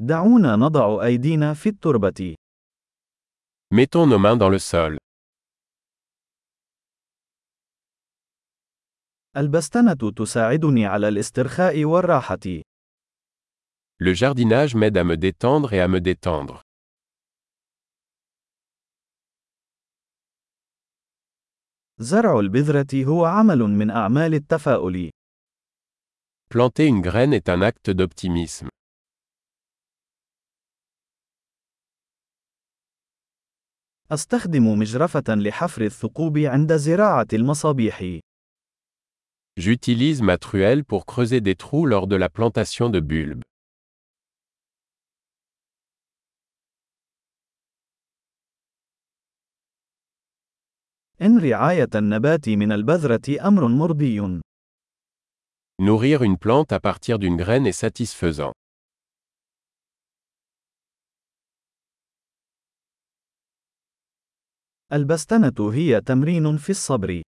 دعونا نضع أيدينا في التربة. Mettons nos mains dans le sol. البستنة تساعدني على الاسترخاء والراحة. Le jardinage m'aide à me détendre et à me détendre. زرع البذرة هو عمل من أعمال التفاؤل. Planter une graine est un acte d'optimisme. أستخدم مجرفة لحفر الثقوب عند زراعة المصابيح. J'utilise ma truelle pour creuser des trous lors de la plantation de bulbes. إن رعاية النبات من البذرة أمر مرضي. Nourrir une plante à partir d'une graine est satisfaisant. البستنة هي تمرين في الصبر.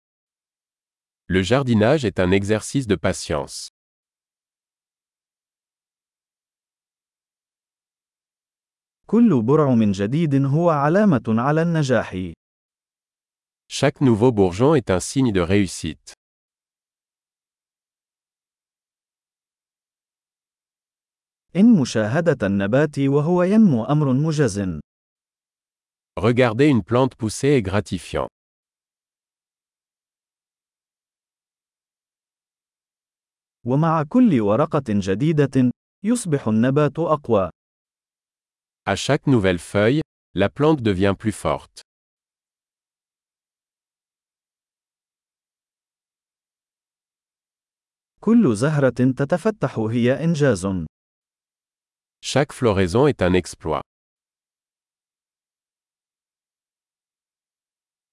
Le jardinage est un exercice de patience. كل برعم جديد هو علامة على النجاح. Chaque nouveau bourgeon est un signe de réussite. إن مشاهدة النبات وهو ينمو أمر مجز. Regarder une plante pousser est gratifiant. ومع كل ورقة جديدة، يصبح النبات أقوى. À chaque nouvelle feuille, la plante devient plus forte. كل زهرة تتفتح هي إنجاز. Chaque floraison est un exploit.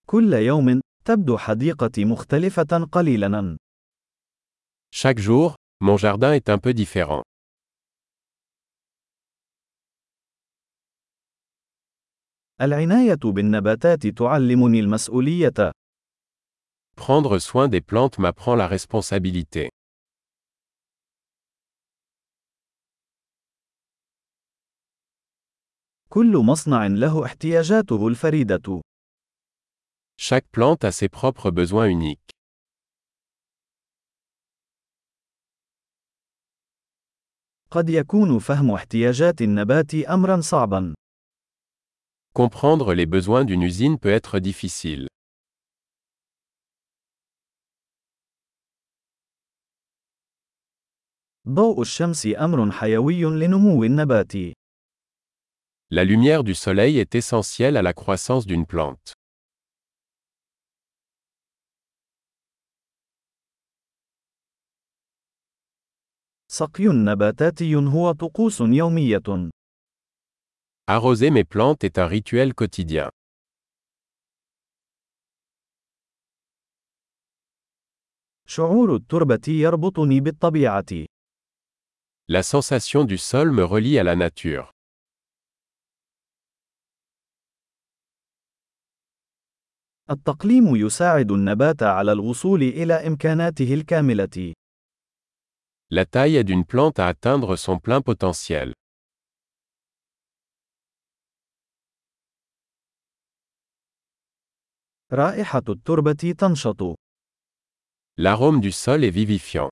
كل يوم تبدو حديقتي مختلفة قليلاً. Chaque jour, mon jardin est un peu différent. العناية بالنباتات تعلمني المسؤولية. Prendre soin des plantes m'apprend la responsabilité. كل مصنع له احتياجاته الفريدة. Chaque plante a ses propres besoins uniques. قد يكون فهم احتياجات النبات أمرا صعبا. Comprendre les besoins d'une usine peut être difficile. ضوء الشمس أمر حيوي لنمو النبات. La lumière du soleil est essentielle à la croissance d'une plante. سقي نباتاتي هو طقوس يومية. Arroser mes plantes est un rituel quotidien. شعور التربة يربطني بالطبيعة. La sensation du sol me relie à la nature. التقليم يساعد النبات على الوصول إلى إمكاناته الكاملة. La taille aide une plante à atteindre son plein potentiel. رائحة التربة تنشط. L'arôme du sol est vivifiant.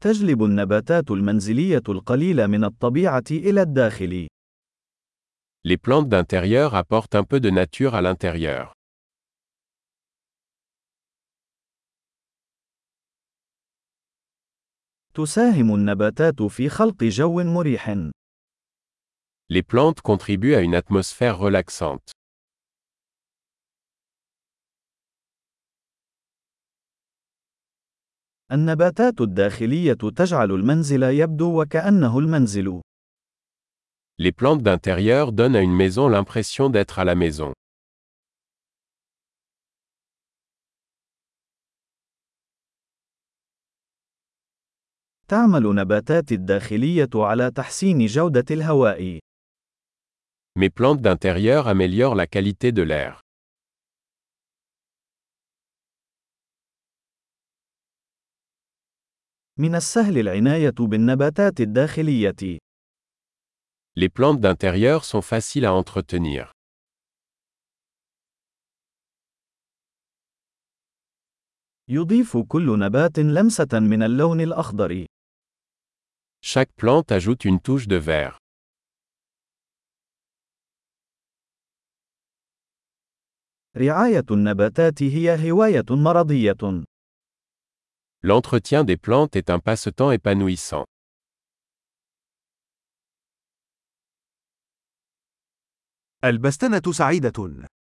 تجلب النباتات المنزلية القليلة من الطبيعة إلى الداخل. Les plantes d'intérieur apportent un peu de nature à l'intérieur. تساهم النباتات في خلق جو مريح. Les plantes contribuent à une atmosphère relaxante. النباتات الداخلية تجعل المنزل يبدو وكأنه المنزل. Les plantes d'intérieur donnent à une maison l'impression d'être à la maison. تعمل نباتات الداخلية على تحسين جودة الهواء. Mes plantes d'intérieur améliorent la qualité de l'air. من السهل العناية بالنباتات الداخلية. Les plantes d'intérieur sont faciles à entretenir. يضيف كل نبات لمسة من اللون الأخضر. Chaque plante ajoute une touche de vert. رعاية النباتات هي هواية مرضية. L'entretien des plantes est un passe-temps épanouissant. البستنة سعيدة.